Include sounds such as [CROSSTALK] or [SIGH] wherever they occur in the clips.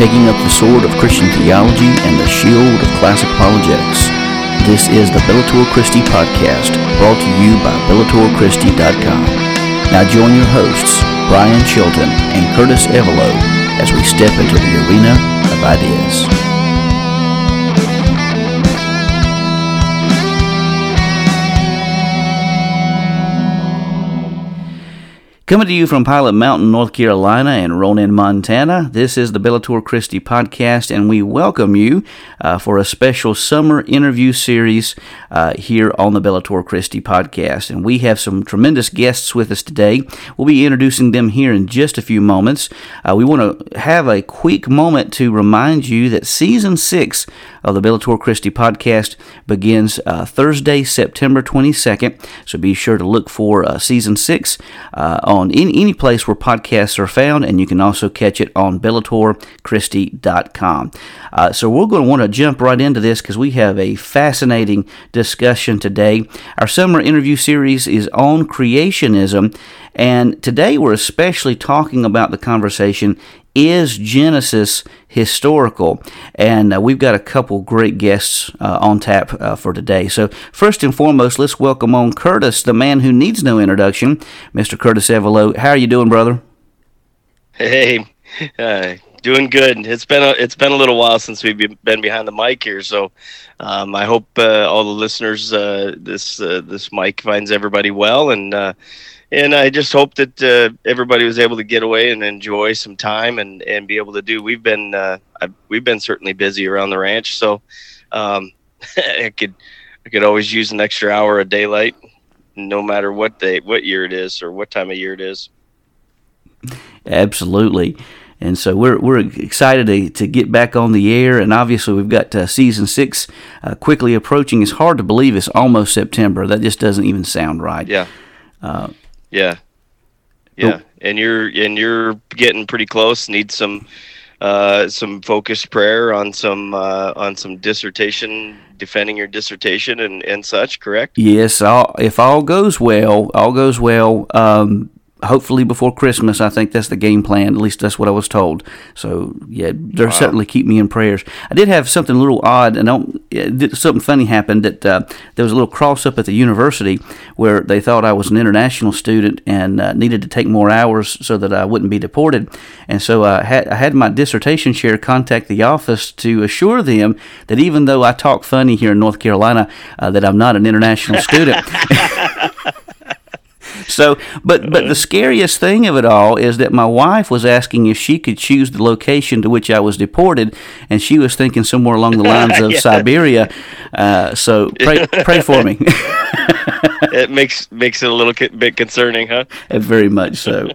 taking up the sword of Christian theology and the shield of classic apologetics. This is the Bellator Christi podcast, brought to you by BellatorChristi.com. Now join your hosts, Brian Chilton and Curtis Evelo, as we step into the arena of ideas. Coming to you from Pilot Mountain, North Carolina, and Ronan, Montana, this is the Bellator Christi podcast, and we welcome you uh, for a special summer interview series uh, here on the Bellator Christi podcast. And we have some tremendous guests with us today. We'll be introducing them here in just a few moments. Uh, we want to have a quick moment to remind you that season six of the Bellator Christi podcast begins uh, Thursday, September 22nd. So be sure to look for uh, season six uh, on any, any place where podcasts are found, and you can also catch it on BellatorChristi.com. Uh, so we're going to want to jump right into this because we have a fascinating discussion today. Our summer interview series is on creationism, and today we're especially talking about the conversation is Genesis historical? And uh, we've got a couple great guests uh, on tap uh, for today. So, first and foremost, let's welcome on Curtis, the man who needs no introduction, Mr. Curtis Evelo. How are you doing, brother? Hey, uh, doing good. It's been a, it's been a little while since we've been behind the mic here, so um, I hope uh, all the listeners uh, this this mic finds everybody well and and I just hope that uh, everybody was able to get away and enjoy some time and, and be able to do. We've been uh, we've been certainly busy around the ranch, so um, [LAUGHS] I could I could always use an extra hour of daylight, no matter what day, what year it is, or what time of year it is. Absolutely. And so we're, we're excited to, to get back on the air. And obviously, we've got uh, season six uh, quickly approaching. It's hard to believe it's almost September. That just doesn't even sound right. Yeah. Yeah. Yeah. And you're and you're getting pretty close. Need some uh, some focused prayer on some uh, on some dissertation defending your dissertation and, and such correct yes all, if all goes well all goes well um, hopefully before Christmas. I think that's the game plan. At least that's what I was told. So yeah, they're wow. certainly keep me in prayers. I did have something a little odd, and don't, something funny happened that uh, there was a little cross up at the university where they thought I was an international student and uh, needed to take more hours so that I wouldn't be deported. And so I had, I had my dissertation chair contact the office to assure them that even though I talk funny here in North Carolina, uh, that I'm not an international student. [LAUGHS] [LAUGHS] so, but but the scariest thing of it all is that my wife was asking if she could choose the location to which I was deported, and she was thinking somewhere along the lines of [LAUGHS] yeah. Siberia. Uh, so pray pray for me. [LAUGHS] it makes makes it a little bit concerning, huh? [LAUGHS] Very much so.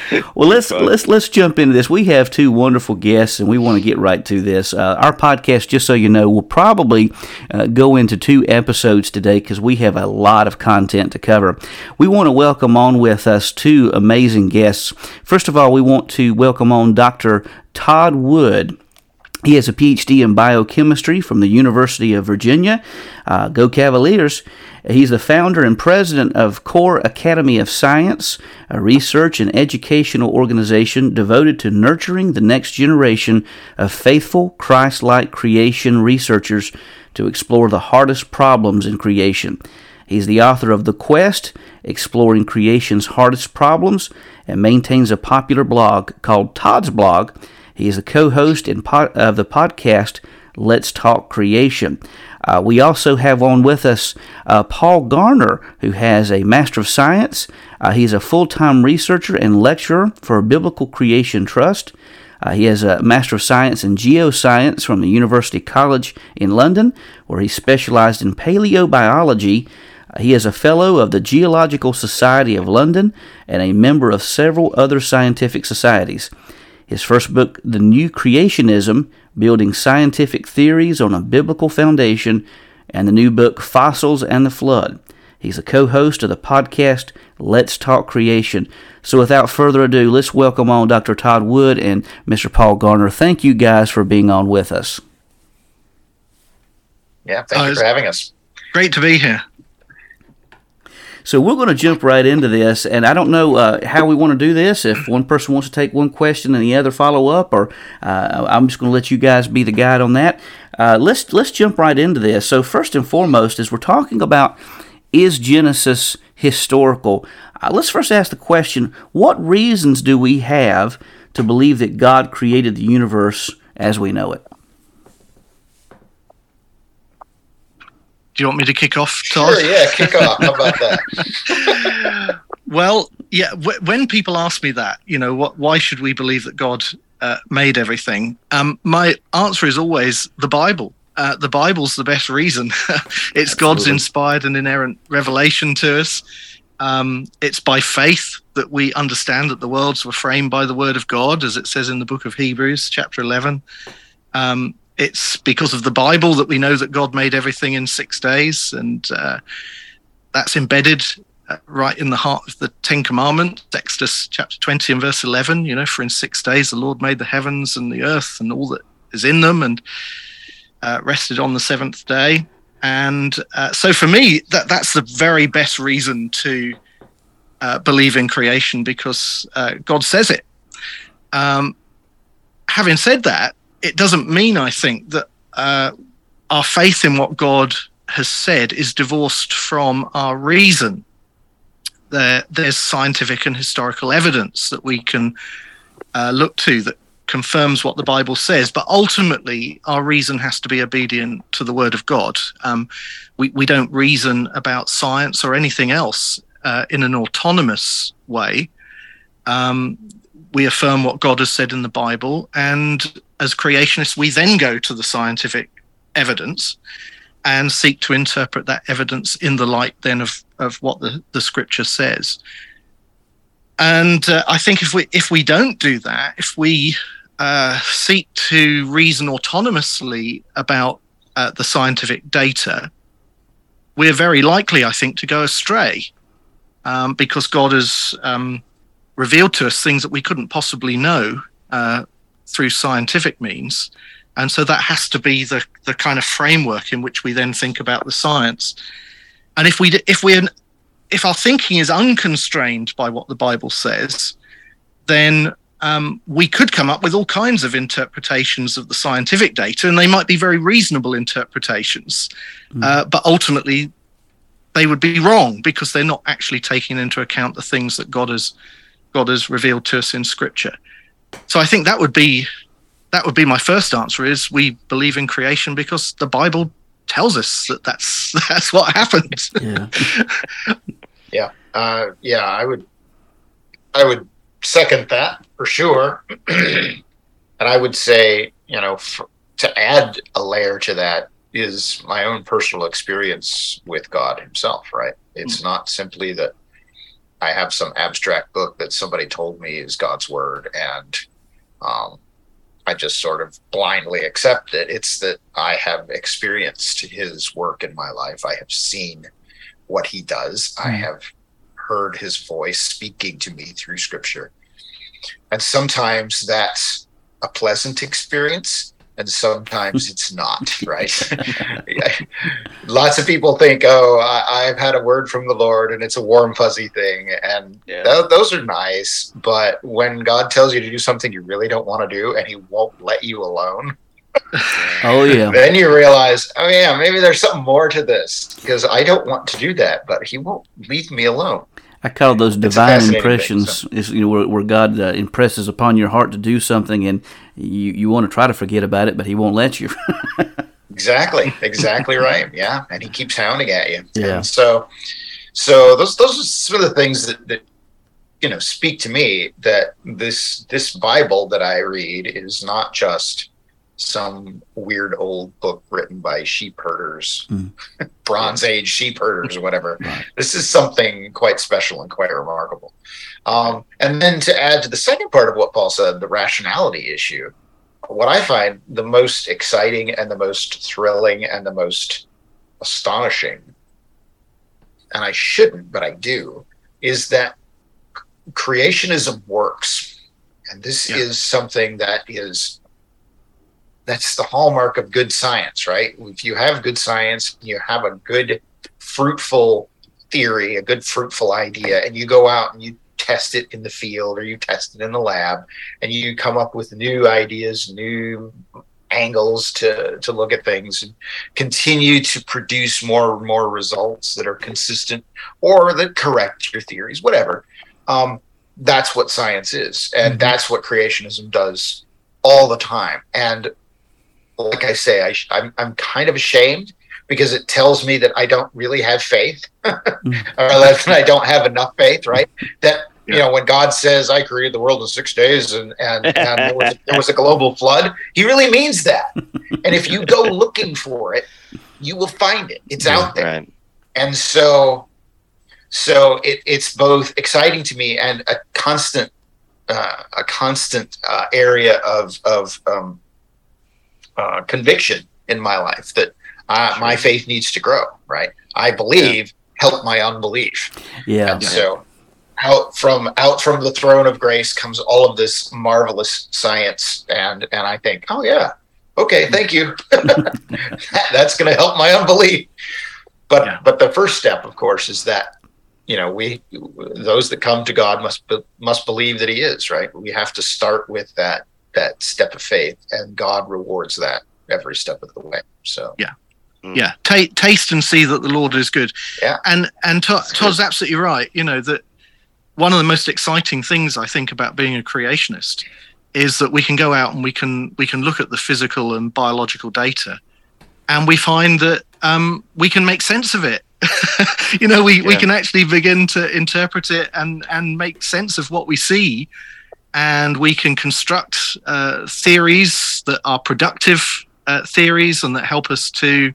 [LAUGHS] well, let's let's let's jump into this. We have two wonderful guests, and we want to get right to this. Uh, our podcast, just so you know, will probably uh, go into two episodes today because we have a lot of content to cover. We want to welcome on with us two amazing guests. First of all, we want to welcome on Dr. Todd Wood. He has a PhD in biochemistry from the University of Virginia. Uh, go Cavaliers! He's the founder and president of Core Academy of Science, a research and educational organization devoted to nurturing the next generation of faithful, Christ like creation researchers to explore the hardest problems in creation. He's the author of The Quest, Exploring Creation's Hardest Problems, and maintains a popular blog called Todd's Blog. He is a co host of the podcast Let's Talk Creation. Uh, we also have on with us uh, Paul Garner, who has a Master of Science. Uh, he's a full time researcher and lecturer for Biblical Creation Trust. Uh, he has a Master of Science in Geoscience from the University College in London, where he specialized in paleobiology. Uh, he is a fellow of the Geological Society of London and a member of several other scientific societies. His first book, The New Creationism, building scientific theories on a biblical foundation, and the new book, Fossils and the Flood. He's a co host of the podcast Let's Talk Creation. So, without further ado, let's welcome on Dr. Todd Wood and Mr. Paul Garner. Thank you guys for being on with us. Yeah, thank uh, you for having us. Great to be here. So we're going to jump right into this, and I don't know uh, how we want to do this. If one person wants to take one question and the other follow up, or uh, I'm just going to let you guys be the guide on that. Uh, let's let's jump right into this. So first and foremost, as we're talking about is Genesis historical? Uh, let's first ask the question: What reasons do we have to believe that God created the universe as we know it? Do you want me to kick off, Todd? Sure, yeah, kick off. How about that? [LAUGHS] well, yeah. W- when people ask me that, you know, what, why should we believe that God uh, made everything? Um, my answer is always the Bible. Uh, the Bible's the best reason. [LAUGHS] it's Absolutely. God's inspired and inerrant revelation to us. Um, it's by faith that we understand that the worlds were framed by the word of God, as it says in the book of Hebrews, chapter 11. Um, it's because of the Bible that we know that God made everything in six days, and uh, that's embedded uh, right in the heart of the Ten Commandments, Exodus chapter 20 and verse 11. You know, for in six days the Lord made the heavens and the earth and all that is in them, and uh, rested on the seventh day. And uh, so, for me, that that's the very best reason to uh, believe in creation because God says it. Um, having said that, it doesn't mean, I think, that uh, our faith in what God has said is divorced from our reason. There, there's scientific and historical evidence that we can uh, look to that confirms what the Bible says, but ultimately our reason has to be obedient to the Word of God. Um, we, we don't reason about science or anything else uh, in an autonomous way. Um, we affirm what God has said in the Bible, and as creationists, we then go to the scientific evidence and seek to interpret that evidence in the light then of, of what the, the scripture says. And uh, I think if we if we don't do that, if we uh, seek to reason autonomously about uh, the scientific data, we're very likely, I think, to go astray um, because God has um, revealed to us things that we couldn't possibly know uh, through scientific means. And so that has to be the, the kind of framework in which we then think about the science. And if we if we if our thinking is unconstrained by what the Bible says, then um, we could come up with all kinds of interpretations of the scientific data, and they might be very reasonable interpretations, mm. uh, but ultimately they would be wrong because they're not actually taking into account the things that God has God has revealed to us in Scripture. So I think that would be that would be my first answer: is we believe in creation because the Bible tells us that that's [LAUGHS] that's what happened. Yeah, [LAUGHS] yeah, uh, yeah. I would I would second that for sure, [CLEARS THROAT] and I would say you know for, to add a layer to that is my own personal experience with God Himself. Right? It's mm-hmm. not simply that I have some abstract book that somebody told me is God's word, and um, I just sort of blindly accept it. It's that I have experienced His work in my life. I have seen what He does. Mm. I hmm. have heard His voice speaking to me through Scripture, and sometimes that's a pleasant experience and sometimes it's not [LAUGHS] right [LAUGHS] lots of people think oh I, have had a word from the lord and it's a warm fuzzy thing and yeah. th- those are nice but when god tells you to do something you really don't want to do and he won't let you alone [LAUGHS] oh yeah then you realize oh yeah maybe there's something more to this because i don't want to do that but he won't leave me alone I call those divine impressions. Thing, so. Is you know where, where God uh, impresses upon your heart to do something, and you you want to try to forget about it, but He won't let you. [LAUGHS] exactly, exactly right. Yeah, and He keeps hounding at you. Yeah. And so, so those those are some of the things that, that you know speak to me that this this Bible that I read is not just some weird old book written by sheep herders, mm. [LAUGHS] Bronze Age sheep herders, or whatever. Right. This is something quite special and quite remarkable. Um, and then to add to the second part of what Paul said, the rationality issue, what I find the most exciting and the most thrilling and the most astonishing, and I shouldn't, but I do, is that creationism works. And this yeah. is something that is that's the hallmark of good science, right? If you have good science, you have a good, fruitful theory, a good fruitful idea, and you go out and you test it in the field or you test it in the lab, and you come up with new ideas, new angles to to look at things and continue to produce more and more results that are consistent or that correct your theories whatever um, that's what science is and mm-hmm. that's what creationism does all the time and like i say I, I'm, I'm kind of ashamed because it tells me that i don't really have faith [LAUGHS] mm-hmm. or that i don't have enough faith right that you know, when God says, "I created the world in six days," and and, and there, was, there, was, a global flood, He really means that. [LAUGHS] And if you go looking for it, you will find it. It's yeah, out there. Right. And so, so it, it's both exciting to me and a constant, uh, a constant uh, area of of um, uh, conviction in my life that uh, my faith needs to grow. Right, I believe. Yeah. Help my unbelief. Yeah. And so out from out from the throne of grace comes all of this marvelous science. And and i think oh yeah okay thank you. [LAUGHS] That's going to help my unbelief. But yeah. but the first step of course is that you know we those that come to god must be, must believe that he is right? We have to start with that that step of faith and god rewards that every step of the way so. Yeah. Mm. yeah. T- taste and see that the lord is good. Yeah. And and todd's absolutely right you know that one of the most exciting things I think about being a creationist is that we can go out and we can we can look at the physical and biological data, and we find that um, we can make sense of it. [LAUGHS] you know, we, yeah. we can actually begin to interpret it and and make sense of what we see, and we can construct uh, theories that are productive uh, theories and that help us to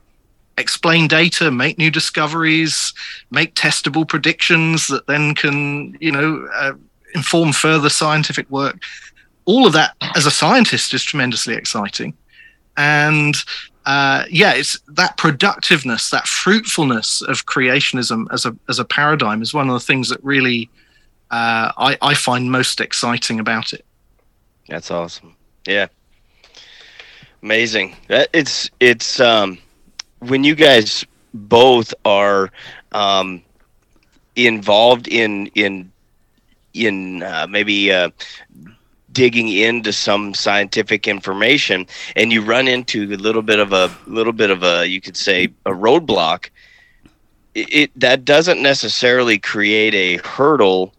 explain data, make new discoveries, make testable predictions that then can, you know, uh, inform further scientific work. All of that, as a scientist, is tremendously exciting. And uh, yeah, it's that productiveness, that fruitfulness of creationism as a as a paradigm is one of the things that really uh, I, I find most exciting about it. That's awesome. Yeah, amazing. It's it's um when you guys both are um, involved in in in uh, maybe uh, digging into some scientific information and you run into a little bit of a little bit of a you could say a roadblock it, it that doesn't necessarily create a hurdle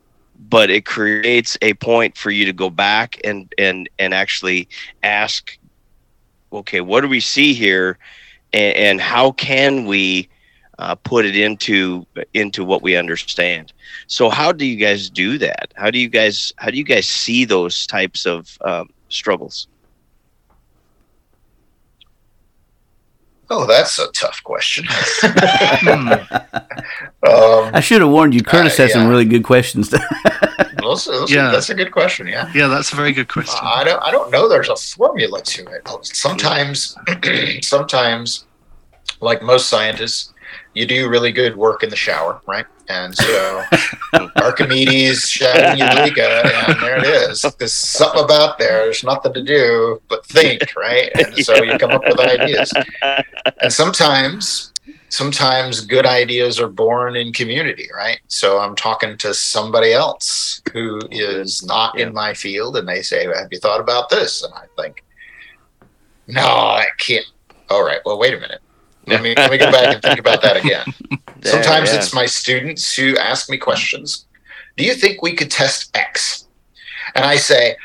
but it creates a point for you to go back and and and actually ask okay what do we see here and, and how can we uh, put it into into what we understand. So how do you guys do that? How do you guys how do you guys see those types of um, struggles? Oh, that's a tough question. [LAUGHS] [LAUGHS] um, I should have warned you. Curtis uh, has yeah. some really good questions. [LAUGHS] those, those, yeah, that's a good question. Yeah, yeah, that's a very good question. Uh, I don't, I don't know. There's a formula to it. Sometimes, [CLEARS THROAT] sometimes, like most scientists, you do really good work in the shower, right? And so [LAUGHS] Archimedes shouting Eureka, and there it is. There's something about there. There's nothing to do but think, right? And so you come up with ideas. And sometimes sometimes good ideas are born in community, right? So I'm talking to somebody else who is not yeah. in my field and they say, Have you thought about this? And I think, No, I can't. All right, well, wait a minute. Let me, let me go back and think about that again. [LAUGHS] Sometimes yeah. it's my students who ask me questions. Do you think we could test X? And I say,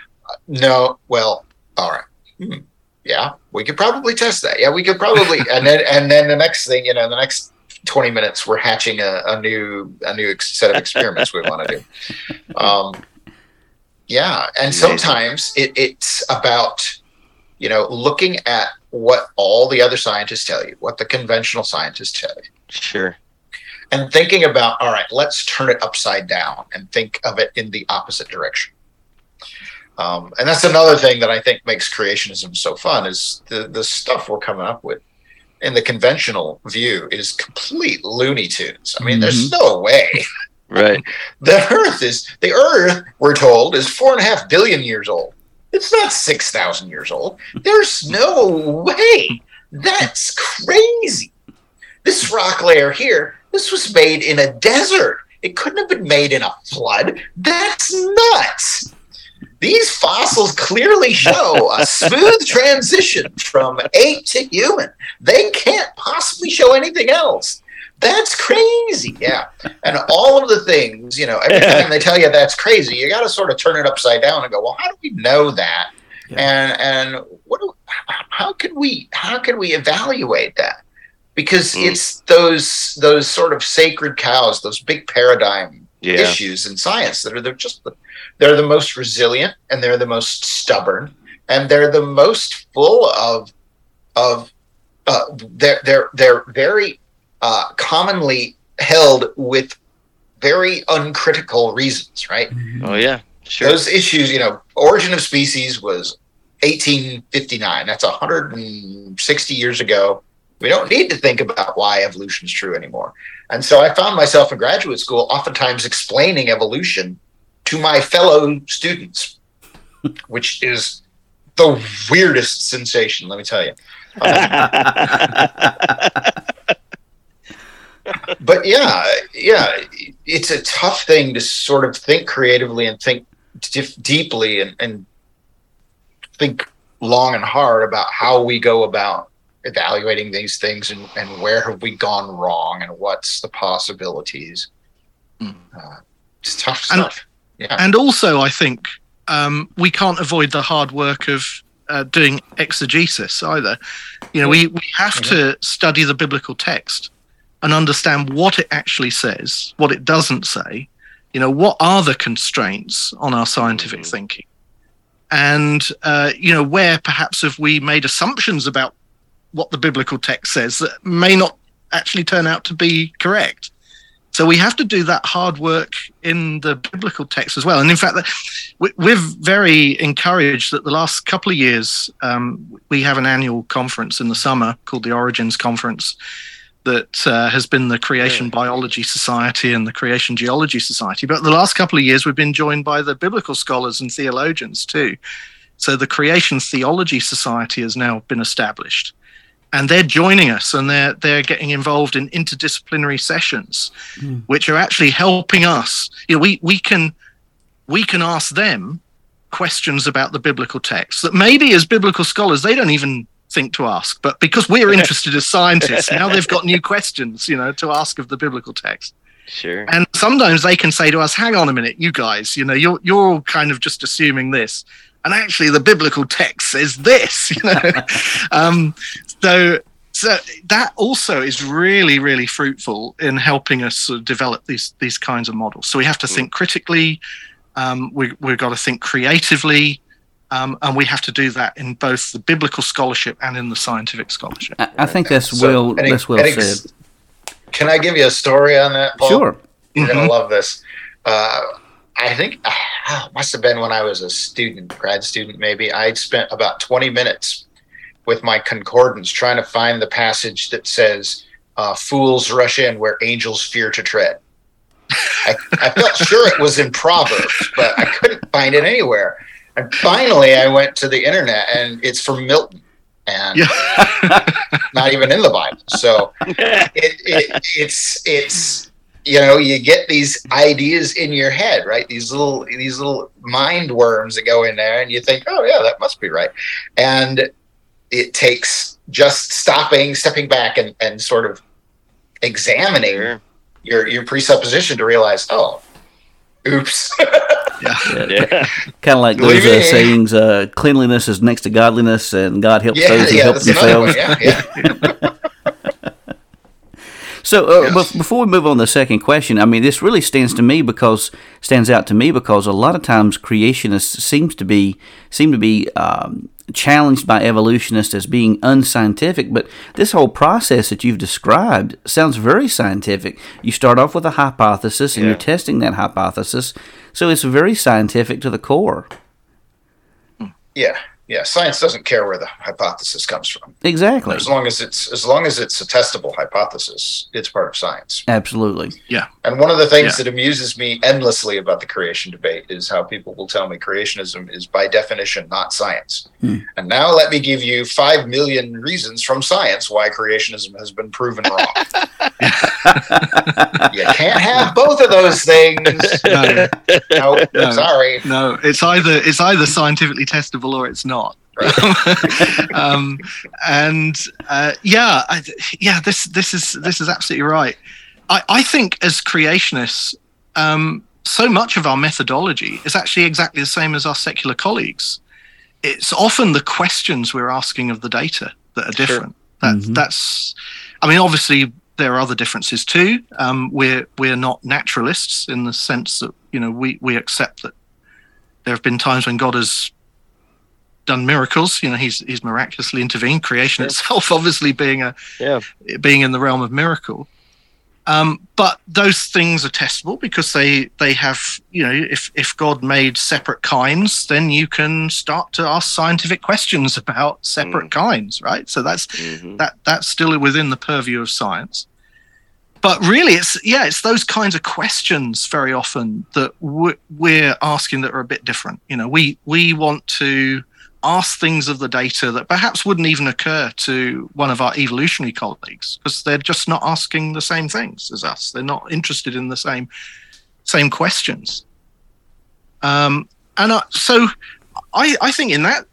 No, well, all right. Hmm yeah, we could probably test that. Yeah, we could probably, [LAUGHS] and then and then the next thing, you know, the next 20 minutes we're hatching a, a new a new set of experiments we want to do. [LAUGHS] Um, yeah and sometimes it, it's about you know looking at what all the other scientists tell you what the conventional scientists tell you. Sure. And thinking about all right let's turn it upside down and think of it in the opposite direction um, and that's another thing that I think makes creationism so fun is the the stuff we're coming up with in the conventional view is complete looney tunes. I mean, mm-hmm. there's no way. [LAUGHS] Right. [LAUGHS] the Earth is the Earth. We're told is four and a half billion years old. It's not six thousand years old. There's no way. That's crazy. This rock layer here This was made in a desert. It couldn't have been made in a flood. That's nuts. These fossils clearly show a [LAUGHS] smooth transition from ape to human. They can't possibly show anything else. That's crazy. Yeah. And all of the things, you know, every time they tell you that's crazy, you got to sort of turn it upside down and go, well, how do we know that? Yeah. And and what do, how can we how can we evaluate that? Because mm. it's those those sort of sacred cows, those big paradigm yeah. issues in science that are they're just they're the most resilient and they're the most stubborn and they're the most full of of uh, they're they're they're very uh, commonly held with very uncritical reasons, right? Mm-hmm. Oh yeah, sure. Those issues, you know, Origin of Species was 1859. That's 160 years ago. We don't need to think about why evolution is true anymore. And so I found myself in graduate school oftentimes explaining evolution to my fellow students, [LAUGHS] which is the weirdest sensation, let me tell you. [LAUGHS] but yeah, yeah, it's a tough thing to sort of think creatively and think deeply and, and think long and hard about how we go about evaluating these things and, and where have we gone wrong and what's the possibilities. Mm. Uh, it's tough stuff. And, yeah. and also, I think um, we can't avoid the hard work of uh, doing exegesis either. You know, we, we have mm-hmm. to study the biblical text and understand what it actually says, what it doesn't say. You know, what are the constraints on our scientific mm-hmm. thinking? And, uh, you know, where perhaps have we made assumptions about what the biblical text says that may not actually turn out to be correct. So we have to do that hard work in the biblical text as well. And in fact, we're very encouraged that the last couple of years um, we have an annual conference in the summer called the Origins Conference that uh, has been the Creation Biology Society and the Creation Geology Society. But the last couple of years we've been joined by the biblical scholars and theologians too. So the Creation Theology Society has now been established and they're joining us and they're they're getting involved in interdisciplinary sessions mm. which are actually helping us. You know we we can we can ask them questions about the biblical text that maybe as biblical scholars they don't even think to ask but because we're [LAUGHS] interested as scientists now they've got new questions you know to ask of the biblical text. Sure. And sometimes they can say to us hang on a minute you guys you know you're you're kind of just assuming this. And actually the biblical text says this [LAUGHS] you know. [LAUGHS] Um, so so that also is really really fruitful in helping us sort of develop these these kinds of models so we have to think critically um, we, we've got to think creatively um, and we have to do that in both the biblical scholarship and in the scientific scholarship. I, I think this so, well. That's well said. Can I give you a story on that? Paul? Sure. You're mm-hmm. gonna love this. Uh, I think uh, must have been when I was a student, grad student, maybe. I spent about 20 minutes with my concordance trying to find the passage that says, uh, "Fools rush in where angels fear to tread." I, I felt sure it was in Proverbs, but I couldn't find it anywhere. And finally, I went to the internet, and it's from Milton, and [LAUGHS] not even in the Bible. So it, it, it's it's you know you get these ideas in your head right these little these little mind worms that go in there and you think oh yeah that must be right and it takes just stopping stepping back and, and sort of examining sure. your your presupposition to realize oh oops [LAUGHS] yeah, yeah. kind of like those uh, sayings uh, cleanliness is next to godliness and god helps yeah, those who help themselves [LAUGHS] So uh, yes. before we move on to the second question, I mean, this really stands to me because stands out to me because a lot of times creationists seems to be seem to be um, challenged by evolutionists as being unscientific. But this whole process that you've described sounds very scientific. You start off with a hypothesis and yeah. you're testing that hypothesis, so it's very scientific to the core. Yeah, yeah, science doesn't care where the hypothesis comes from. Exactly. As long as it's as long as it's a testable hypothesis, it's part of science. Absolutely. Yeah. And one of the things yeah. that amuses me endlessly about the creation debate is how people will tell me creationism is by definition not science. Hmm. And now let me give you 5 million reasons from science why creationism has been proven wrong. [LAUGHS] [LAUGHS] you can't have both of those things. No, No, No. sorry. no, it's either it's either scientifically testable or it's not. [LAUGHS] um, and uh, yeah, I, yeah, this this is this is absolutely right. I, I think as creationists, um, so much of our methodology is actually exactly the same as our secular colleagues. It's often the questions we're asking of the data that are different. That Mhm. that's, I mean, obviously there are other differences too. Um, we're we're not naturalists in the sense that you know we we accept that there have been times when God has done miracles. You know, he's he's miraculously intervened. Creation Sure. itself, [LAUGHS] obviously, being a Yeah. being in the realm of miracle. Um, but those things are testable because they they have you know if if God made separate kinds, then you can start to ask scientific questions about separate kinds, right? So that's Mhm. that that's still within the purview of science but really it's yeah it's those kinds of questions very often that we're, we're asking that are a bit different you know we we want to ask things of the data that perhaps wouldn't even occur to one of our evolutionary colleagues because they're just not asking the same things as us they're not interested in the same same questions um and I, so i i think in that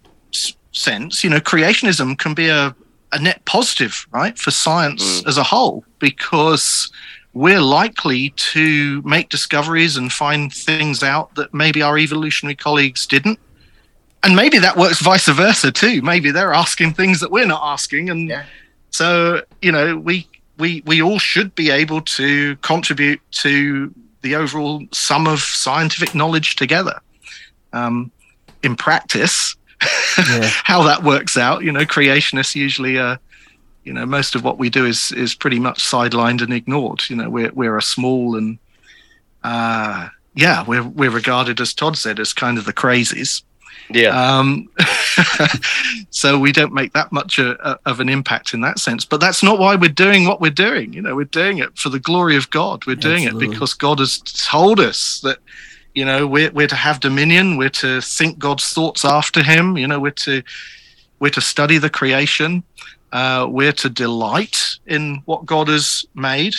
sense you know creationism can be a a net positive, right, for science Mm. as a whole, because we're likely to make discoveries and find things out that maybe our evolutionary colleagues didn't. And maybe that works vice versa too. Maybe they're asking things that we're not asking. And Yeah. so, you know, we we we all should be able to contribute to the overall sum of scientific knowledge together. Um, in practice, [LAUGHS] Yeah. how that works out. You know, creationists usually, uh, you know, most of what we do is is pretty much sidelined and ignored. You know, we're we're a small and uh, yeah, we're we're regarded as Todd said as kind of the crazies. Yeah. Um, [LAUGHS] so we don't make that much a, a, of an impact in that sense. But that's not why we're doing what we're doing. You know, we're doing it for the glory of God. We're doing Absolutely. it because God has told us that, you know, we're, we're to have dominion. We're to think God's thoughts after him. You know, we're to, we're to study the creation. Uh, we're to delight in what God has made.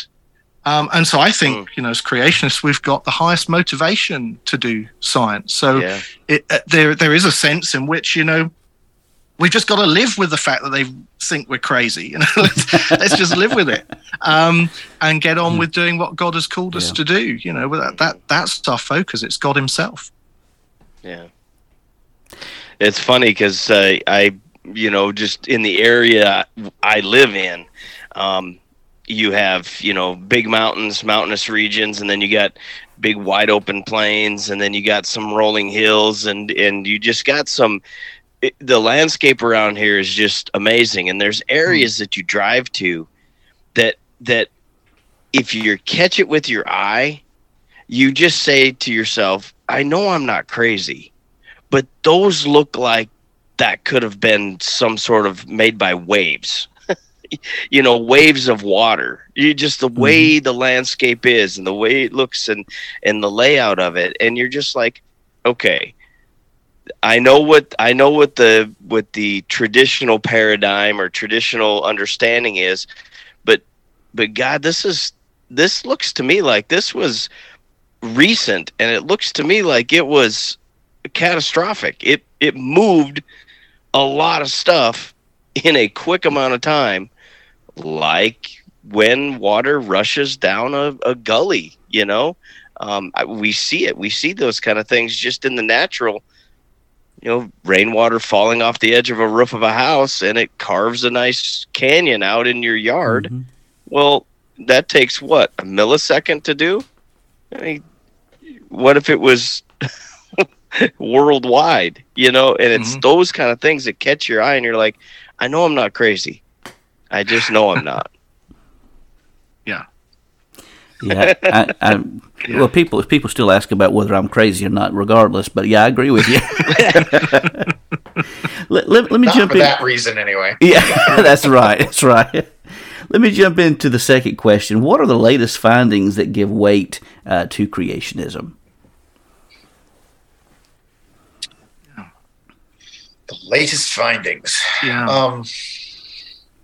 Um, and so I think, you know, as creationists, we've got the highest motivation to do science. So yeah. it, uh, there there is a sense in which you know we've just got to live with the fact that they think we're crazy. You know, [LAUGHS] let's, let's just live with it um, and get on with doing what God has called us Yeah. to do. You know, that, that that's our focus. It's God Himself. Yeah. It's funny because uh, I, you know, just in the area I live in, um, you have, you know, big mountains, mountainous regions, and then you got big wide open plains, and then you got some rolling hills, and and you just got some. It, the landscape around here is just amazing, and there's areas that you drive to that that if you catch it with your eye, you just say to yourself, "I know I'm not crazy." but those look like that could have been some sort of made by waves [LAUGHS] you know waves of water. You just the mm-hmm. way the landscape is and the way it looks and and the layout of it. And you're just like okay i know what i know what the what the traditional paradigm or traditional understanding is but but god this is this looks to me like this was recent and it looks to me like it was catastrophic. It it moved a lot of stuff in a quick amount of time, like when water rushes down a, a gully. You know, um, I, we see it. We see those kind of things just in the natural. You know, rainwater falling off the edge of a roof of a house and it carves a nice canyon out in your yard. Mhm. Well, that takes what a millisecond to do. I mean, what if it was [LAUGHS] worldwide? You know, and it's Mhm. those kind of things that catch your eye, and you're like, I know I'm not crazy. I just know I'm not. [LAUGHS] Yeah, I, I, [LAUGHS] well, people people still ask about whether I'm crazy or not, regardless. But yeah, I agree with you. [LAUGHS] let, let, let me Not jump for in. that reason, anyway. Yeah, that's right. That's right. Let me jump into the second question. What are the latest findings that give weight uh, to creationism? The latest findings. Yeah. Um,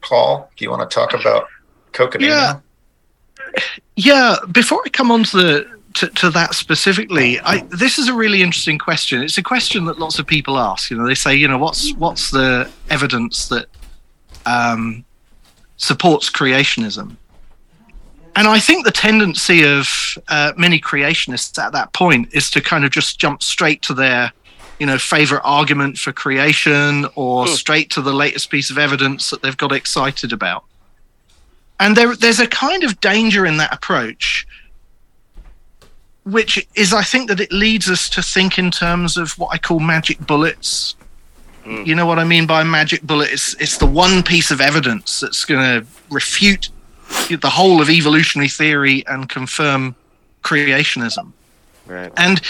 Paul, do you want to talk about coconut? Yeah. Yeah, before I come on to the to, to that specifically, I, this is a really interesting question. It's a question that lots of people ask. You know, they say, you know, what's what's the evidence that um, supports creationism? And I think the tendency of uh, many creationists at that point is to kind of just jump straight to their, you know, favorite argument for creation or mm. straight to the latest piece of evidence that they've got excited about. And there, there's a kind of danger in that approach which is I think that it leads us to think in terms of what I call magic bullets. Mm. You know what I mean by magic bullet? It's it's the one piece of evidence that's going to refute the whole of evolutionary theory and confirm creationism. Right. And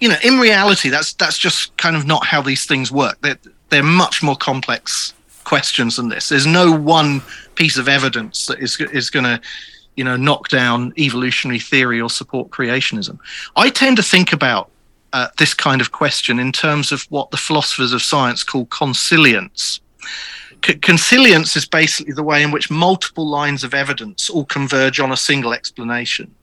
you know, in reality, that's that's just kind of not how these things work. They're they're much more complex questions than this. There's no one piece of evidence that is is going to you know, knock down evolutionary theory or support creationism. I tend to think about uh, this kind of question in terms of what the philosophers of science call consilience. C- consilience is basically the way in which multiple lines of evidence all converge on a single explanation.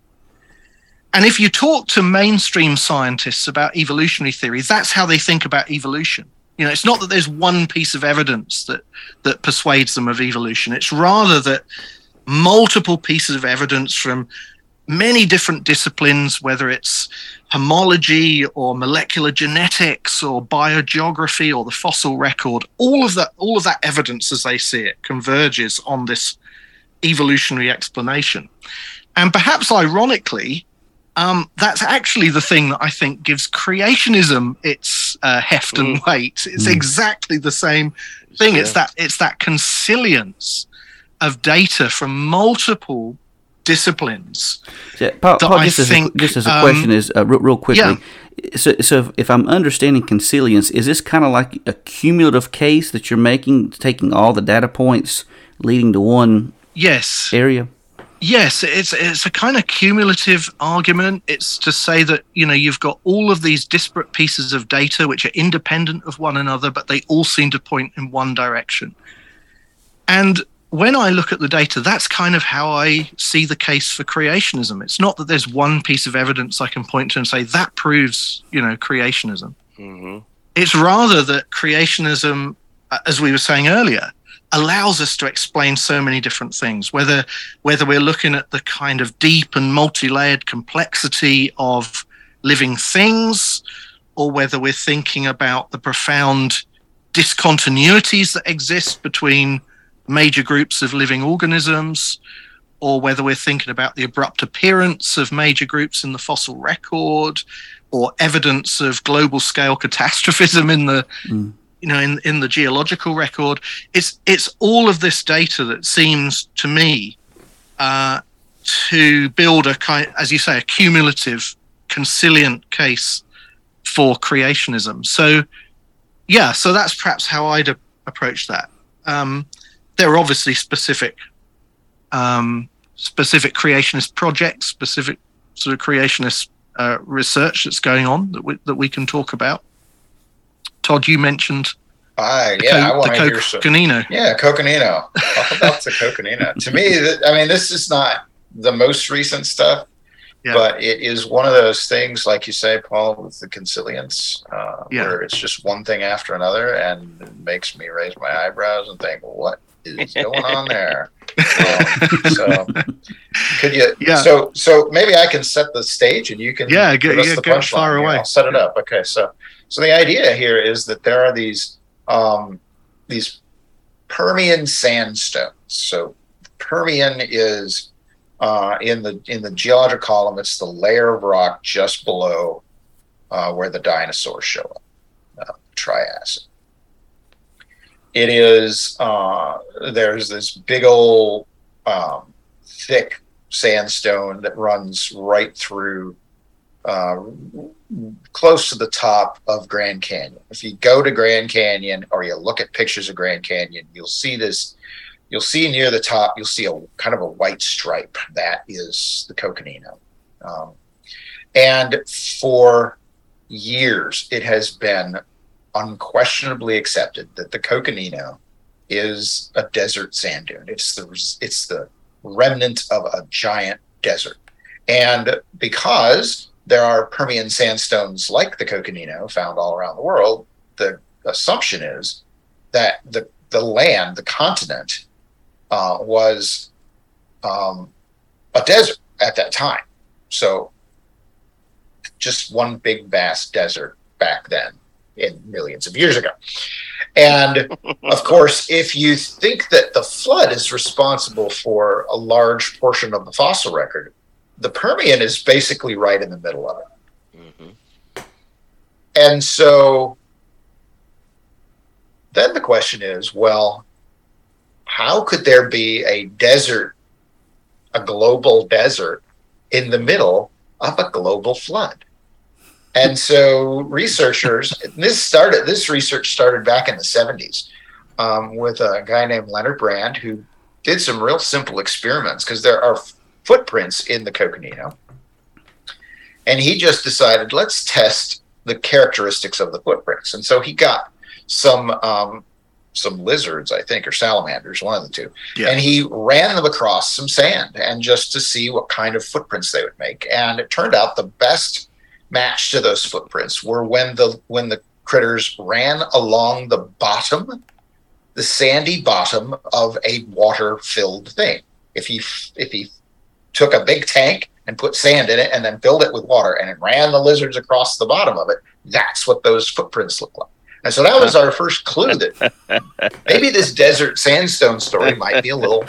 And if you talk to mainstream scientists about evolutionary theory, that's how they think about evolution. You know, it's not that there's one piece of evidence that that persuades them of evolution. It's rather that multiple pieces of evidence from many different disciplines, whether it's homology or molecular genetics or biogeography or the fossil record, all of that, all of that evidence as they see it converges on this evolutionary explanation. And perhaps ironically, um, that's actually the thing that I think gives creationism its uh, heft and mm. weight. It's mm. exactly the same thing. Yeah. It's that it's that consilience of data from multiple disciplines. Yeah, Paul, Paul just, as a, just as a um, question is uh, real, real, quickly. Yeah. So, so if I'm understanding consilience, is this kind of like a cumulative case that you're making, taking all the data points leading to one yes area? Yes, it's it's a kind of cumulative argument. It's to say that you know you've got all of these disparate pieces of data which are independent of one another, but they all seem to point in one direction. And when I look at the data, that's kind of how I see the case for creationism. It's not that there's one piece of evidence I can point to and say that proves, you know, creationism. Mm-hmm. It's rather that creationism, as we were saying earlier, allows us to explain so many different things. Whether whether we're looking at the kind of deep and multi-layered complexity of living things, or whether we're thinking about the profound discontinuities that exist between major groups of living organisms, or whether we're thinking about the abrupt appearance of major groups in the fossil record, or evidence of global scale [LAUGHS] catastrophism in the mm. You know in, in the geological record. It's it's all of this data that seems to me uh, to build a kind, as you say, a cumulative, consilient case for creationism. So, yeah, so that's perhaps how I'd a- approach that. Um, there are obviously specific um, specific creationist projects, specific sort of creationist uh, research that's going on that we, that we can talk about. Todd, you mentioned. Uh, yeah, co- I want to hear Coconino. Yeah, Coconino. Talk about the Coconino. To me, [LAUGHS] I mean, this is not the most recent stuff, yeah. but it is one of those things, like you say, Paul, with the consilience, uh, yeah. where it's just one thing after another, and it makes me raise my eyebrows and think, what is going on there? Um, so could you? Yeah. So so maybe I can set the stage and you can yeah get, us yeah, the go far away. I'll set it up. Okay. So so the idea here is that there are these um, these Permian sandstones. So Permian is uh, in the in the geologic column. It's the layer of rock just below uh, where the dinosaurs show up, uh, Triassic it is uh, there's this big old um, thick sandstone that runs right through uh, close to the top of Grand Canyon. If you go to Grand Canyon or you look at pictures of Grand Canyon, you'll see this. You'll see near the top. You'll see a kind of a white stripe. That is the Coconino. Um, and for years, it has been unquestionably accepted that the Coconino is a desert sand dune. It's the it's the remnant of a giant desert. And because there are Permian sandstones like the Coconino found all around the world, the assumption is that the, the land, the continent, uh, was um, a desert at that time. So just one big vast desert back then in millions of years ago. And of course, if you think that the flood is responsible for a large portion of the fossil record, the Permian is basically right in the middle of it. Mm-hmm. And so then the question is well, how could there be a desert, a global desert, in the middle of a global flood? And so researchers, [LAUGHS] this started, this research started back in the 70s um, with a guy named Leonard Brand who did some real simple experiments because there are footprints in the coconino. And he just decided, let's test the characteristics of the footprints. And so he got some um, some lizards, I think, or salamanders, one of the two. Yeah. And he ran them across some sand and just to see what kind of footprints they would make. And it turned out the best match to those footprints were when the when the critters ran along the bottom, the sandy bottom of a water filled thing. If he if he took a big tank and put sand in it and then filled it with water and it ran the lizards across the bottom of it, that's what those footprints look like. And so that was our first clue that [LAUGHS] maybe this desert sandstone story might be a little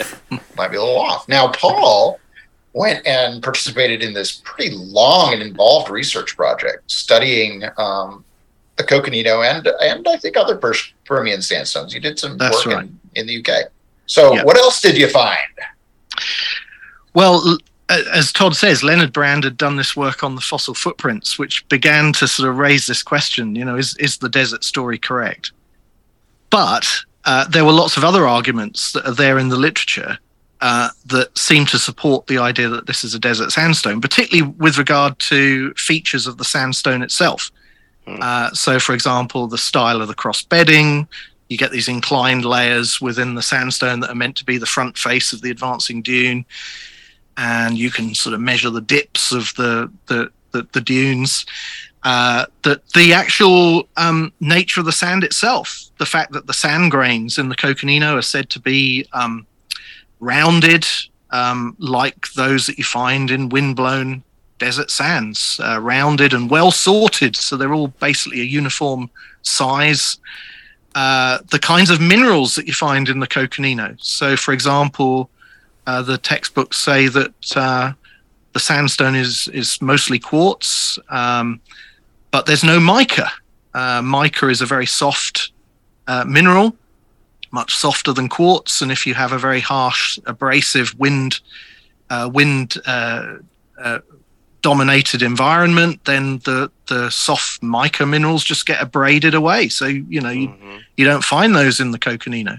might be a little off. Now Paul went and participated in this pretty long and involved research project studying um, the Coconino and and I think other Permian sandstones. You did some That's work right. in, in the UK. So what else did you find? Well, as Todd says, Leonard Brand had done this work on the fossil footprints, which began to sort of raise this question: you know, is is the desert story correct? But uh, there were lots of other arguments that are there in the literature uh, that seem to support the idea that this is a desert sandstone, particularly with regard to features of the sandstone itself. Mm. Uh, so, for example, the style of the cross bedding, you get these inclined layers within the sandstone that are meant to be the front face of the advancing dune and you can sort of measure the dips of the the, the, the dunes. Uh, that the actual um, nature of the sand itself, the fact that the sand grains in the coconino are said to be um, rounded, um, like those that you find in windblown desert sands, uh, rounded and well sorted, so they're all basically a uniform size. Uh, the kinds of minerals that you find in the coconino. So, for example, uh, the textbooks say that uh, the sandstone is is mostly quartz, um, but there's no mica. Uh, mica is a very soft uh, mineral, much softer than quartz, and if you have a very harsh, abrasive wind uh, wind dominated environment, then the the soft mica minerals just get abraded away. So you know you, mm-hmm. you don't find those in the coconino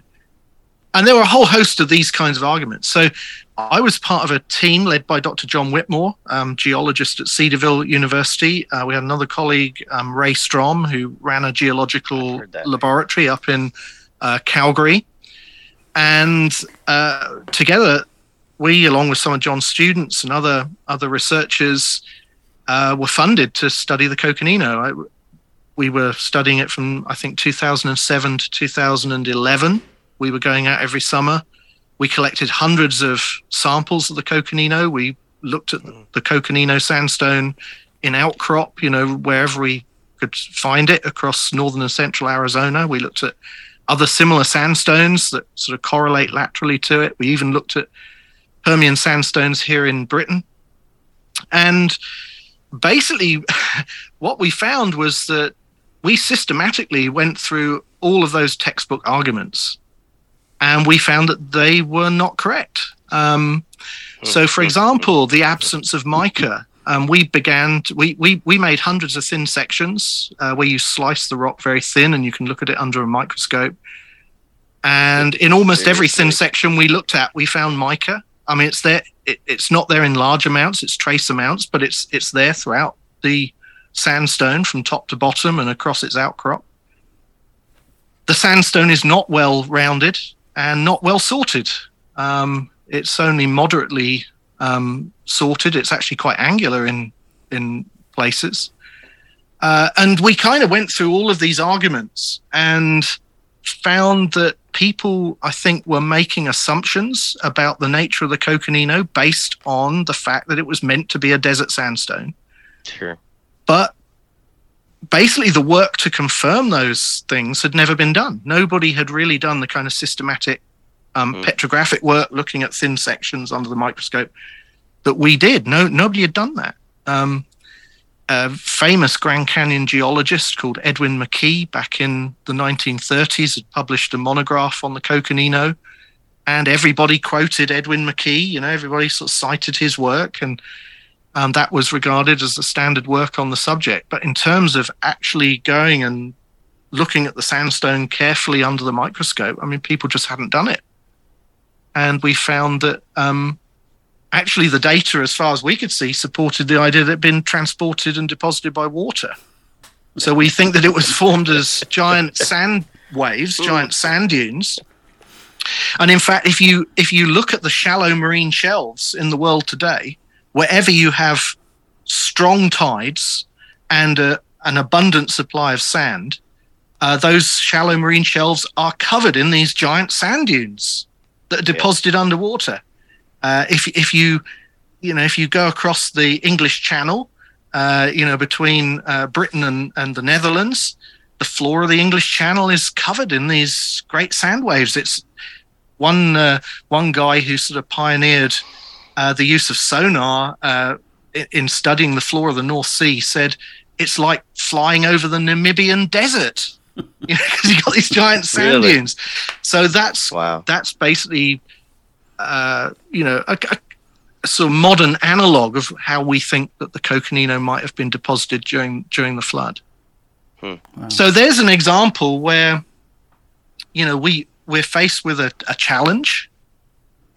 and there were a whole host of these kinds of arguments. So I was part of a team led by Dr. John Whitmore, um, geologist at Cedarville University. Uh, we had another colleague, um, Ray Strom, who ran a geological laboratory up in uh, Calgary. And uh, together, we, along with some of John's students and other other researchers, uh, were funded to study the Coconino. I, we were studying it from I think 2007 to 2011 we were going out every summer. We collected hundreds of samples of the coconino. We looked at hmm. the coconino sandstone in outcrop, you know, wherever we could find it across northern and central Arizona. We looked at other similar sandstones that sort of correlate laterally to it. We even looked at Permian sandstones here in Britain. And basically, [LAUGHS] what we found was that we systematically went through all of those textbook arguments and we found that they were not correct. Um, so, for example, the absence of mica. Um, we began. To, we, we we made hundreds of thin sections uh, where you slice the rock very thin, and you can look at it under a microscope. And in almost every thin section we looked at, we found mica. I mean, it's there. It, it's not there in large amounts; it's trace amounts, but it's it's there throughout the sandstone from top to bottom and across its outcrop. The sandstone is not well rounded and not well sorted. Um, it's only moderately um, sorted. It's actually quite angular in in places. Uh, and we kind of went through all of these arguments and found that people, I think, were making assumptions about the nature of the Coconino based on the fact that it was meant to be a desert sandstone. Sure. But basically, the work to confirm those things had never been done. Nobody had really done the kind of systematic um, mm. petrographic work looking at thin sections under the microscope that we did. No, nobody had done that. Um, a famous Grand Canyon geologist called Edwin McKee back in the 1930s had published a monograph on the Coconino, and everybody quoted Edwin McKee. You know, everybody sort of cited his work, and um, that was regarded as the standard work on the subject. But in terms of actually going and looking at the sandstone carefully under the microscope, I mean, people just hadn't done it, and we found that um, actually the data, as far as we could see, supported the idea that it had been transported and deposited by water. So we think that it was formed as giant sand waves, giant sand dunes. And in fact, if you if you look at the shallow marine shelves in the world today, wherever you have strong tides and a, an abundant supply of sand, uh, those shallow marine shelves are covered in these giant sand dunes that are deposited yeah. underwater. Uh, if if you you know if you go across the English Channel, uh, you know between uh, Britain and, and the Netherlands, the floor of the English Channel is covered in these great sand waves. It's one uh, one guy who sort of pioneered uh, the use of sonar in studying the floor of the North Sea said it's like flying over the Namibian desert because [LAUGHS] you got these giant sand really? dunes. So that's wow. that's basically uh, you know, a, a, sort of modern analog of how we think that the Coconino might have been deposited during during the flood. Hmm. Wow. So there's an example where, you know, we we're faced with a, a, challenge,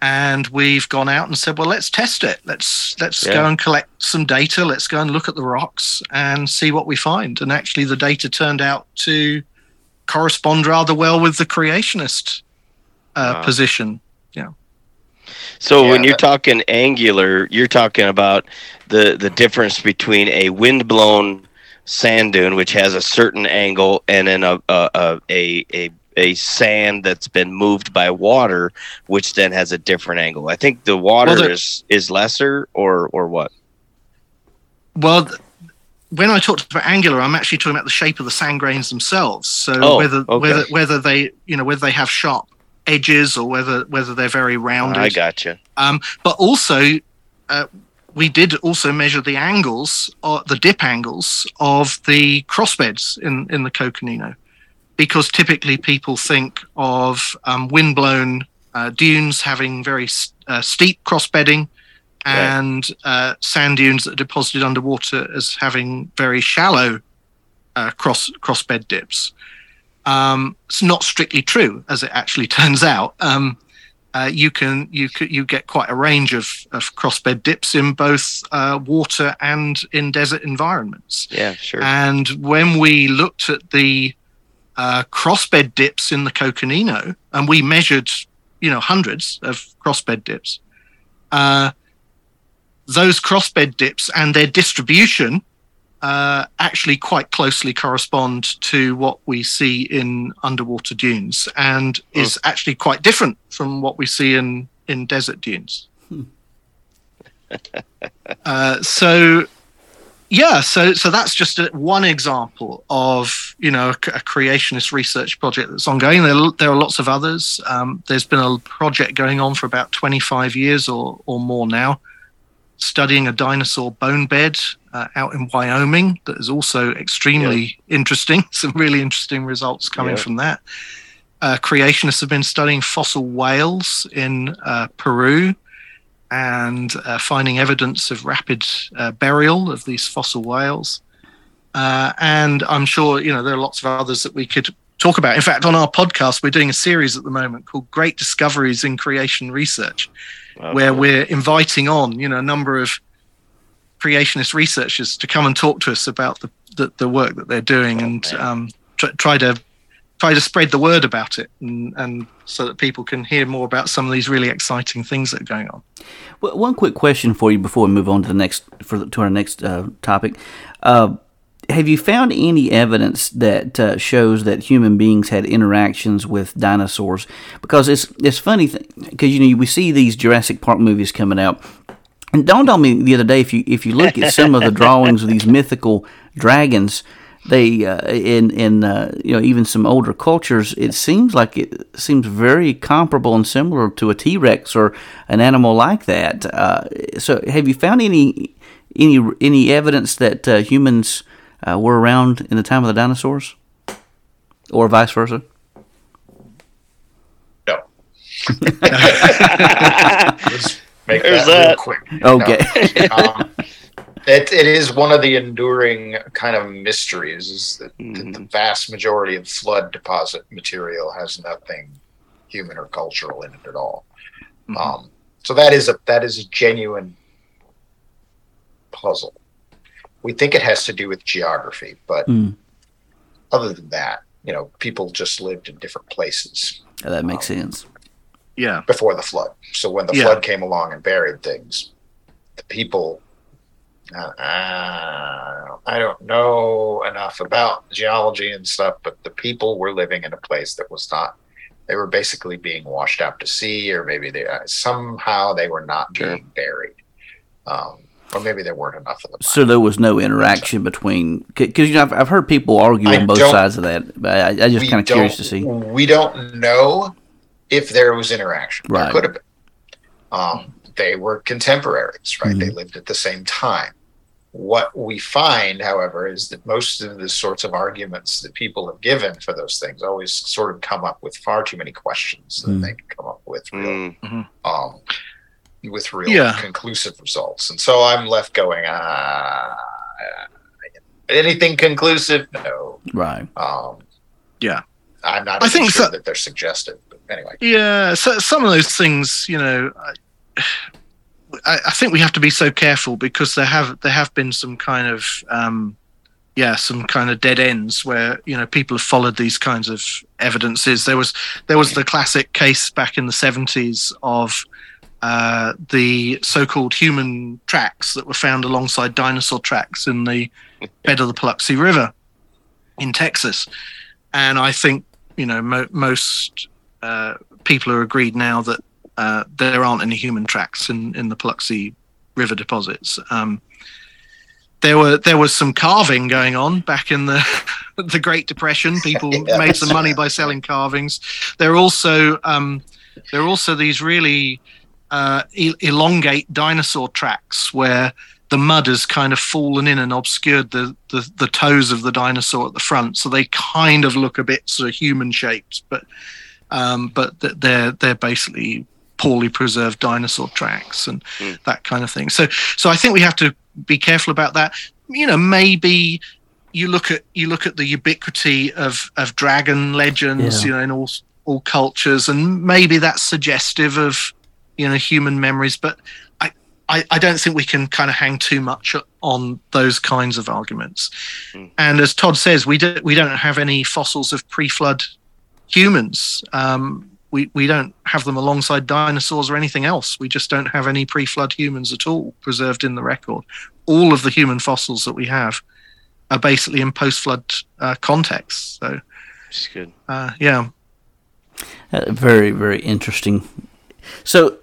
and we've gone out and said, well, let's test it. Let's let's yeah. go and collect some data. Let's go and look at the rocks and see what we find. And actually, the data turned out to correspond rather well with the creationist uh, wow. position. Yeah. So yeah, when you're that, talking angular, you're talking about the the difference between a windblown sand dune, which has a certain angle, and then a a a, a a sand that's been moved by water, which then has a different angle. I think the water well, is is lesser, or or what? Well, when I talked about angular, I'm actually talking about the shape of the sand grains themselves. So oh, whether okay. whether whether they you know whether they have sharp edges or whether whether they're very rounded. I gotcha. Um, but also, uh, we did also measure the angles, or the dip angles of the crossbeds in in the Coconino, because typically people think of um, windblown uh, dunes having very uh, steep crossbedding. And uh, sand dunes that are deposited underwater as having very shallow uh, cross bed dips. Um, it's not strictly true, as it actually [LAUGHS] turns out. Um, uh, you can you you get quite a range of, of crossbed dips in both uh, water and in desert environments. Yeah, sure. And when we looked at the uh, crossbed dips in the Coconino, and we measured, you know, hundreds of crossbed dips. Uh, those crossbed dips and their distribution uh, actually quite closely correspond to what we see in underwater dunes and oh. is actually quite different from what we see in, in desert dunes. Hmm. uh, so, yeah, so so that's just a, one example of you know a, a, creationist research project that's ongoing. There, there are lots of others. Um, there's been a project going on for about 25 years or or more now, studying a dinosaur bone bed uh, out in Wyoming that is also extremely yeah. interesting. [LAUGHS] Some really interesting results coming yeah. from that. Uh, creationists have been studying fossil whales in uh, Peru and uh, finding evidence of rapid uh, burial of these fossil whales. Uh, and I'm sure you know there are lots of others that we could talk about. In fact, on our podcast, we're doing a series at the moment called "Great Discoveries in Creation Research," okay. where we're inviting on you know a number of creationist researchers to come and talk to us about the, the, the work that they're doing oh, and um, try, to try to spread the word about it, and, and so that people can hear more about some of these really exciting things that are going on. Well, one quick question for you before we move on to the next for the, to our next uh, topic. Uh, have you found any evidence that uh, shows that human beings had interactions with dinosaurs? Because it's it's funny because you know we see these Jurassic Park movies coming out, and dawned on me the other day if you if you look at some of the [LAUGHS] drawings of these mythical dragons, they uh, in in uh, you know even some older cultures, it seems like it seems very comparable and similar to a T Rex or an animal like that. Uh, so, have you found any any any evidence that uh, humans uh, were around in the time of the dinosaurs, or vice versa? No. [LAUGHS] make There's that, that. quick. Okay. No. [LAUGHS] Um, it, it is one of the enduring kind of mysteries is that mm-hmm. the vast majority of flood deposit material has nothing human or cultural in it at all. Mm-hmm. Um, so that is a that is a genuine puzzle. We think it has to do with geography, but mm. other than that, you know, people just lived in different places. Yeah, that makes um, sense. Yeah. Before the flood. So when the yeah. flood came along and buried things, the people uh, I don't know enough about geology and stuff, but the people were living in a place that was not. They were basically being washed out to sea, or maybe they uh, somehow they were not sure. being buried, um, or maybe there weren't enough of them. So there was no interaction between because you know I've, I've heard people argue on both sides of that, but I, I just kind of curious to see. We don't know if there was interaction. Right. There could have been. Um, they were contemporaries, right? Mm-hmm. They lived at the same time. What we find, however, is that most of the sorts of arguments that people have given for those things always sort of come up with far too many questions that mm. they can come up with real, mm-hmm. um, with real yeah. conclusive results. And so I'm left going, ah, anything conclusive? No. Right. Um, yeah. I'm not I think sure so, that they're suggestive, but anyway. Yeah. So some of those things, you know, I, I, I, think we have to be so careful because there have there have been some kind of um, yeah some kind of dead ends where you know people have followed these kinds of evidences. There was there was the classic case back in the seventies of uh, the so-called human tracks that were found alongside dinosaur tracks in the [LAUGHS] bed of the Paluxy River in Texas, and I think you know mo- most uh, people are agreed now that uh, there aren't any human tracks in, in the Paluxy River deposits. Um, there were there was some carving going on back in the [LAUGHS] the Great Depression. People [LAUGHS] yeah. made some money by selling carvings. There are also um, there are also these really uh, elongate dinosaur tracks where the mud has kind of fallen in and obscured the, the, the toes of the dinosaur at the front, so they kind of look a bit sort of human shaped, but um, but they're they're basically poorly preserved dinosaur tracks and mm. that kind of thing. So so I think we have to be careful about that. You know, maybe you look at you look at the ubiquity of of dragon legends, yeah. you know, in all all cultures, and maybe that's suggestive of you know human memories. But I I, I don't think we can kind of hang too much on those kinds of arguments. Mm. And as Todd says, we don't we don't have any fossils of pre-flood humans. Um, we, we don't have them alongside dinosaurs or anything else. We just don't have any pre flood humans at all preserved in the record. All of the human fossils that we have are basically in post flood uh, context. So, it's good. Uh, yeah. Uh, very, very interesting. So,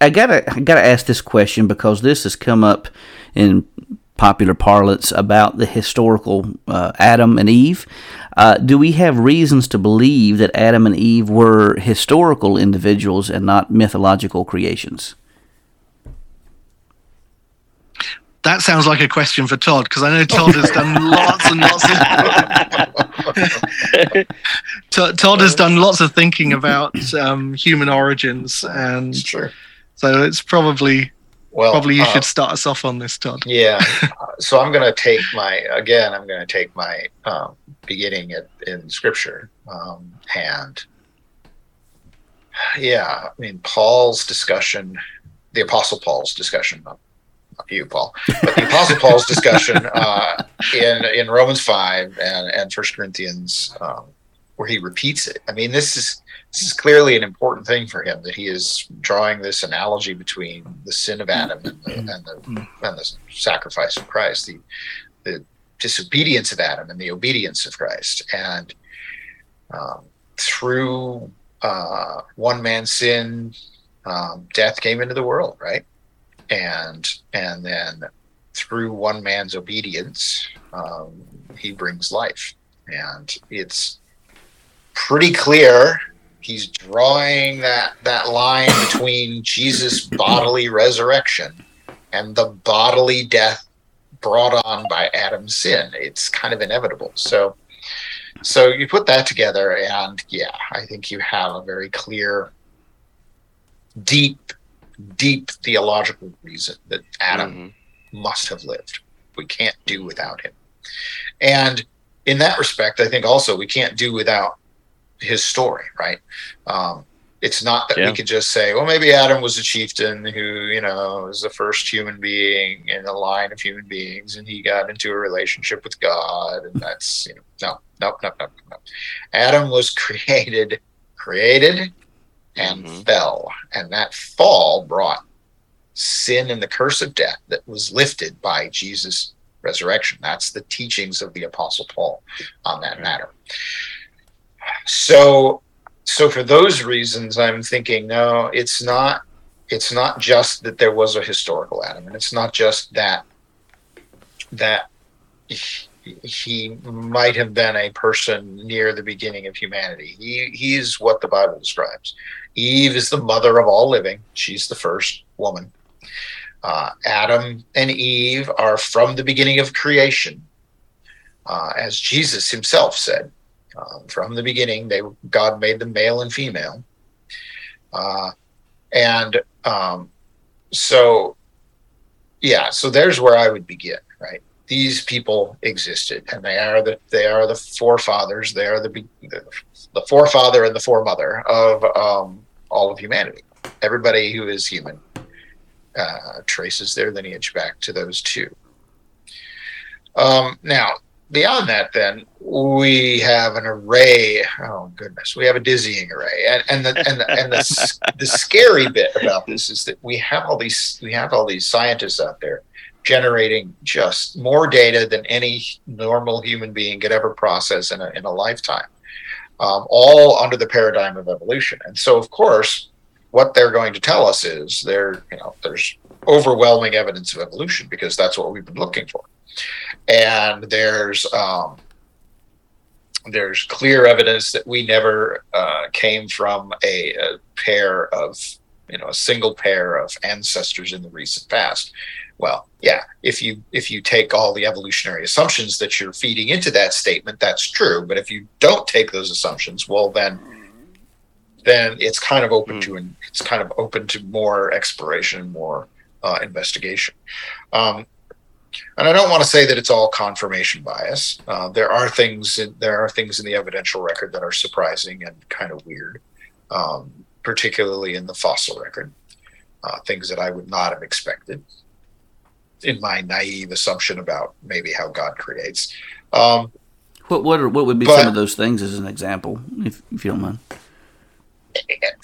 I gotta I gotta ask this question because this has come up in popular parlance about the historical uh, Adam and Eve. Uh, do we have reasons to believe that Adam and Eve were historical individuals and not mythological creations? That sounds like a question for Todd because I know Todd has done lots and lots of. [LAUGHS] Todd has done lots of thinking about um, human origins, and so it's probably well, probably you uh, should start us off on this, Todd. Yeah. [LAUGHS] so I'm going to take my again. I'm going to take my um, beginning at, in Scripture um, and yeah, I mean Paul's discussion, the Apostle Paul's discussion, not, not you, Paul, but the Apostle Paul's [LAUGHS] discussion uh, in in Romans five and and First Corinthians um, where he repeats it. I mean, this is this is clearly an important thing for him that he is drawing this analogy between the sin of Adam and the, and the, and the sacrifice of Christ, the the disobedience of Adam and the obedience of Christ, and um, through uh, one man's sin, um, death came into the world, right? And and then through one man's obedience, um, he brings life, and it's pretty clear he's drawing that that line between Jesus' bodily resurrection and the bodily death brought on by Adam's sin. It's kind of inevitable. So so you put that together and yeah, I think you have a very clear deep deep theological reason that Adam mm-hmm. must have lived. We can't do without him. And in that respect, I think also we can't do without his story, right? Um, it's not that yeah. we could just say, well, maybe Adam was a chieftain who, you know, was the first human being in a line of human beings, and he got into a relationship with God, and that's, you know, no, no, no, no, no. Adam was [LAUGHS] created, created, and mm-hmm. fell, and that fall brought sin and the curse of death that was lifted by Jesus' resurrection. That's the teachings of the Apostle Paul on that matter so so for those reasons i'm thinking no it's not it's not just that there was a historical adam and it's not just that that he might have been a person near the beginning of humanity. He he's what the bible describes. Eve is the mother of all living. She's the first woman. Uh, adam and eve are from the beginning of creation. Uh, as jesus himself said um, from the beginning, they God made them male and female, uh, and um, so yeah. So there's where I would begin. Right, these people existed, and they are the they are the forefathers. They are the the, the forefather and the foremother of um, all of humanity. Everybody who is human uh, traces their lineage back to those two. Um, now, beyond that, then we have an array. Oh goodness, we have a dizzying array, and and the and the, and the, the scary bit about this is that we have all these we have all these scientists out there generating just more data than any normal human being could ever process in a in a lifetime, um, all under the paradigm of evolution. And so, of course, what they're going to tell us is there you know there's overwhelming evidence of evolution because that's what we've been looking for. And there's um, there's clear evidence that we never uh, came from a, a, pair of you know a single pair of ancestors in the recent past. Well yeah if you if you take all the evolutionary assumptions that you're feeding into that statement that's true. But if you don't take those assumptions well then then it's kind of open mm. to and it's kind of open to more exploration more uh, investigation um, and I don't want to say that it's all confirmation bias. Uh, there are things in, there are things in the evidential record that are surprising and kind of weird, um, particularly in the fossil record. Uh, things that I would not have expected in my naive assumption about maybe how God creates. Um, what what are, what would be but, some of those things as an example, if if you don't mind?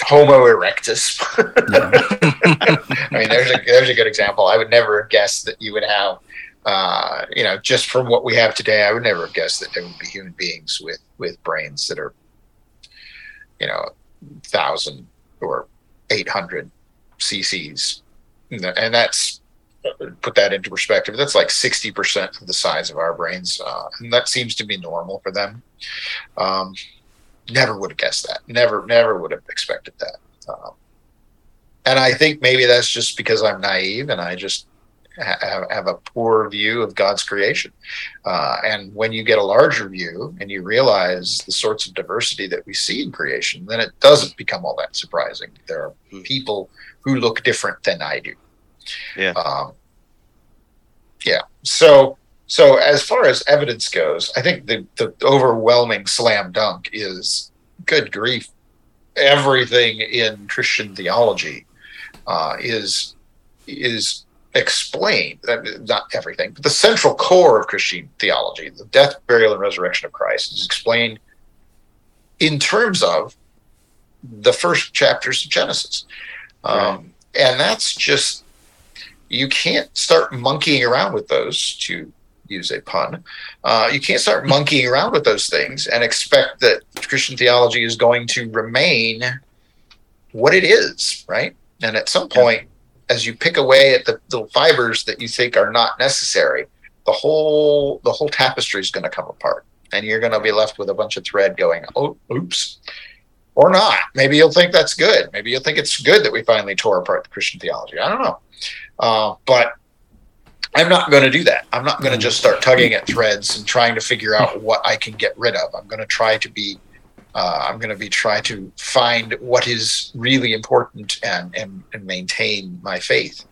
Homo erectus. [LAUGHS] I mean, there's a there's a good example. I would never have guessed that you would have uh, you know, just from what we have today, I would never have guessed that there would be human beings with with brains that are, you know, thousand or eight hundred cc's, and that's put that into perspective. That's like sixty percent of the size of our brains, uh, and that seems to be normal for them. Um, never would have guessed that. Never, never would have expected that. Um, and I think maybe that's just because I'm naive and I just have, have a poor view of God's creation. Uh, and when you get a larger view and you realize the sorts of diversity that we see in creation, then it doesn't become all that surprising. There are hmm. people who look different than I do. Yeah. Um, yeah. So, so as far as evidence goes, I think the, the overwhelming slam dunk is good grief. Everything in Christian theology uh, is is explained, not everything, but the central core of Christian theology, the death, burial, and resurrection of Christ, is explained in terms of the first chapters of Genesis. Um, And that's just, you can't start monkeying around with those, to use a pun. Uh, you can't start monkeying around with those things and expect that Christian theology is going to remain what it is, right? And at some point, as you pick away at the, the fibers that you think are not necessary, the whole the whole tapestry is going to come apart, and you're going to be left with a bunch of thread going, "Oh, oops," or not. Maybe you'll think that's good. Maybe you'll think it's good that we finally tore apart the Christian theology. I don't know, uh, but I'm not going to do that. I'm not going to just start tugging at threads and trying to figure out what I can get rid of. I'm going to try to be uh, I'm going to be try to find what is really important and and, and maintain my faith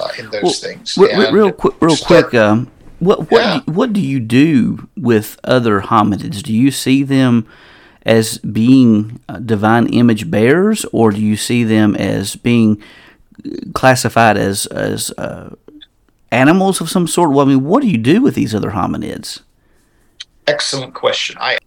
uh, in those Well, things. Real, real quick, real start- quick. Um, what what Yeah. do you, what do you do with other hominids? Do you see them as being uh, divine image bearers, or do you see them as being classified as as uh, animals of some sort? Well, I mean, what do you do with these other hominids? Excellent question. I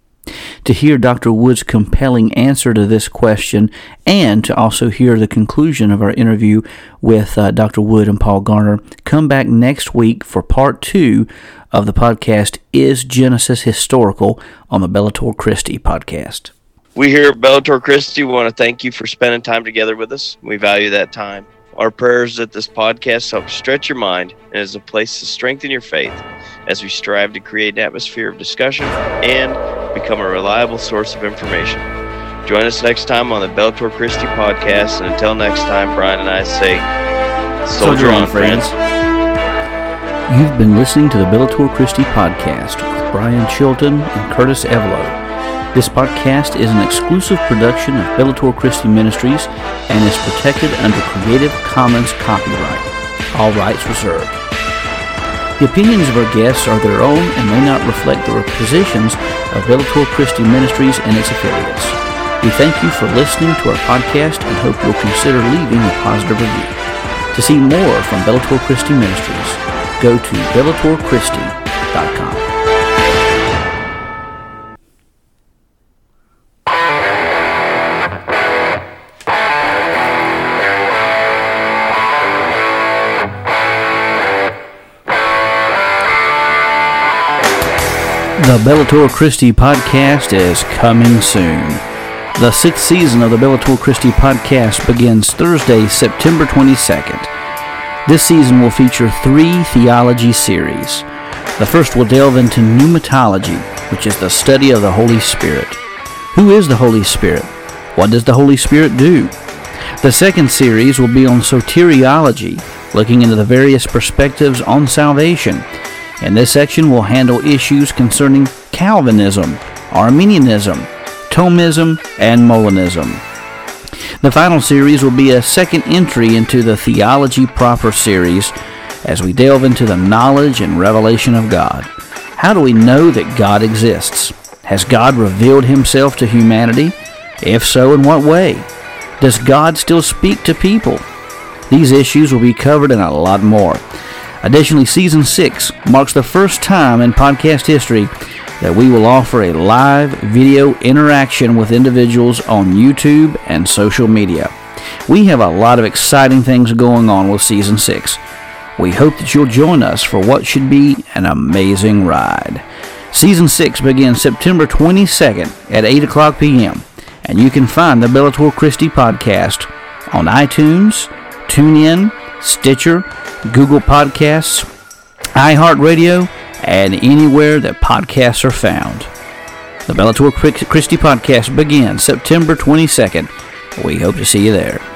to hear Dr. Wood's compelling answer to this question and to also hear the conclusion of our interview with uh, Dr. Wood and Paul Garner, come back next week for part two of the podcast Is Genesis Historical on the Bellator Christi podcast. We here at Bellator Christi want to thank you for spending time together with us. We value that time. Our prayers that this podcast helps stretch your mind and is a place to strengthen your faith as we strive to create an atmosphere of discussion and become a reliable source of information. Join us next time on the Bellator Christi podcast. And until next time, Brian and I say, Soldier, on, friends. You've been listening to the Bellator Christi podcast with Brian Chilton and Curtis Evelo. This podcast is an exclusive production of Bellator Christi Ministries and is protected under Creative Commons copyright. All rights reserved. The opinions of our guests are their own and may not reflect the positions of Bellator Christi Ministries and its affiliates. We thank you for listening to our podcast and hope you'll consider leaving a positive review. To see more from Bellator Christi Ministries, go to bellatorchristi.com. The Bellator Christi podcast is coming soon. The sixth season of the Bellator Christi podcast begins Thursday, September 22nd. This season will feature three theology series. The first will delve into pneumatology, which is the study of the Holy Spirit. Who is the Holy Spirit? What does the Holy Spirit do? The second series will be on soteriology, looking into the various perspectives on salvation. And this section will handle issues concerning Calvinism, Arminianism, Thomism, and Molinism. The final series will be a second entry into the Theology Proper series as we delve into the knowledge and revelation of God. How do we know that God exists? Has God revealed himself to humanity? If so, in what way? Does God still speak to people? These issues will be covered and a lot more. Additionally, Season 6 marks the first time in podcast history that we will offer a live video interaction with individuals on YouTube and social media. We have a lot of exciting things going on with Season 6. We hope that you'll join us for what should be an amazing ride. Season 6 begins September 22nd at 8 o'clock p.m., and you can find the Bellator Christi podcast on iTunes, TuneIn, Stitcher, Google Podcasts, iHeartRadio, and anywhere that podcasts are found. The Bellator Christi podcast begins September 22nd. We hope to see you there.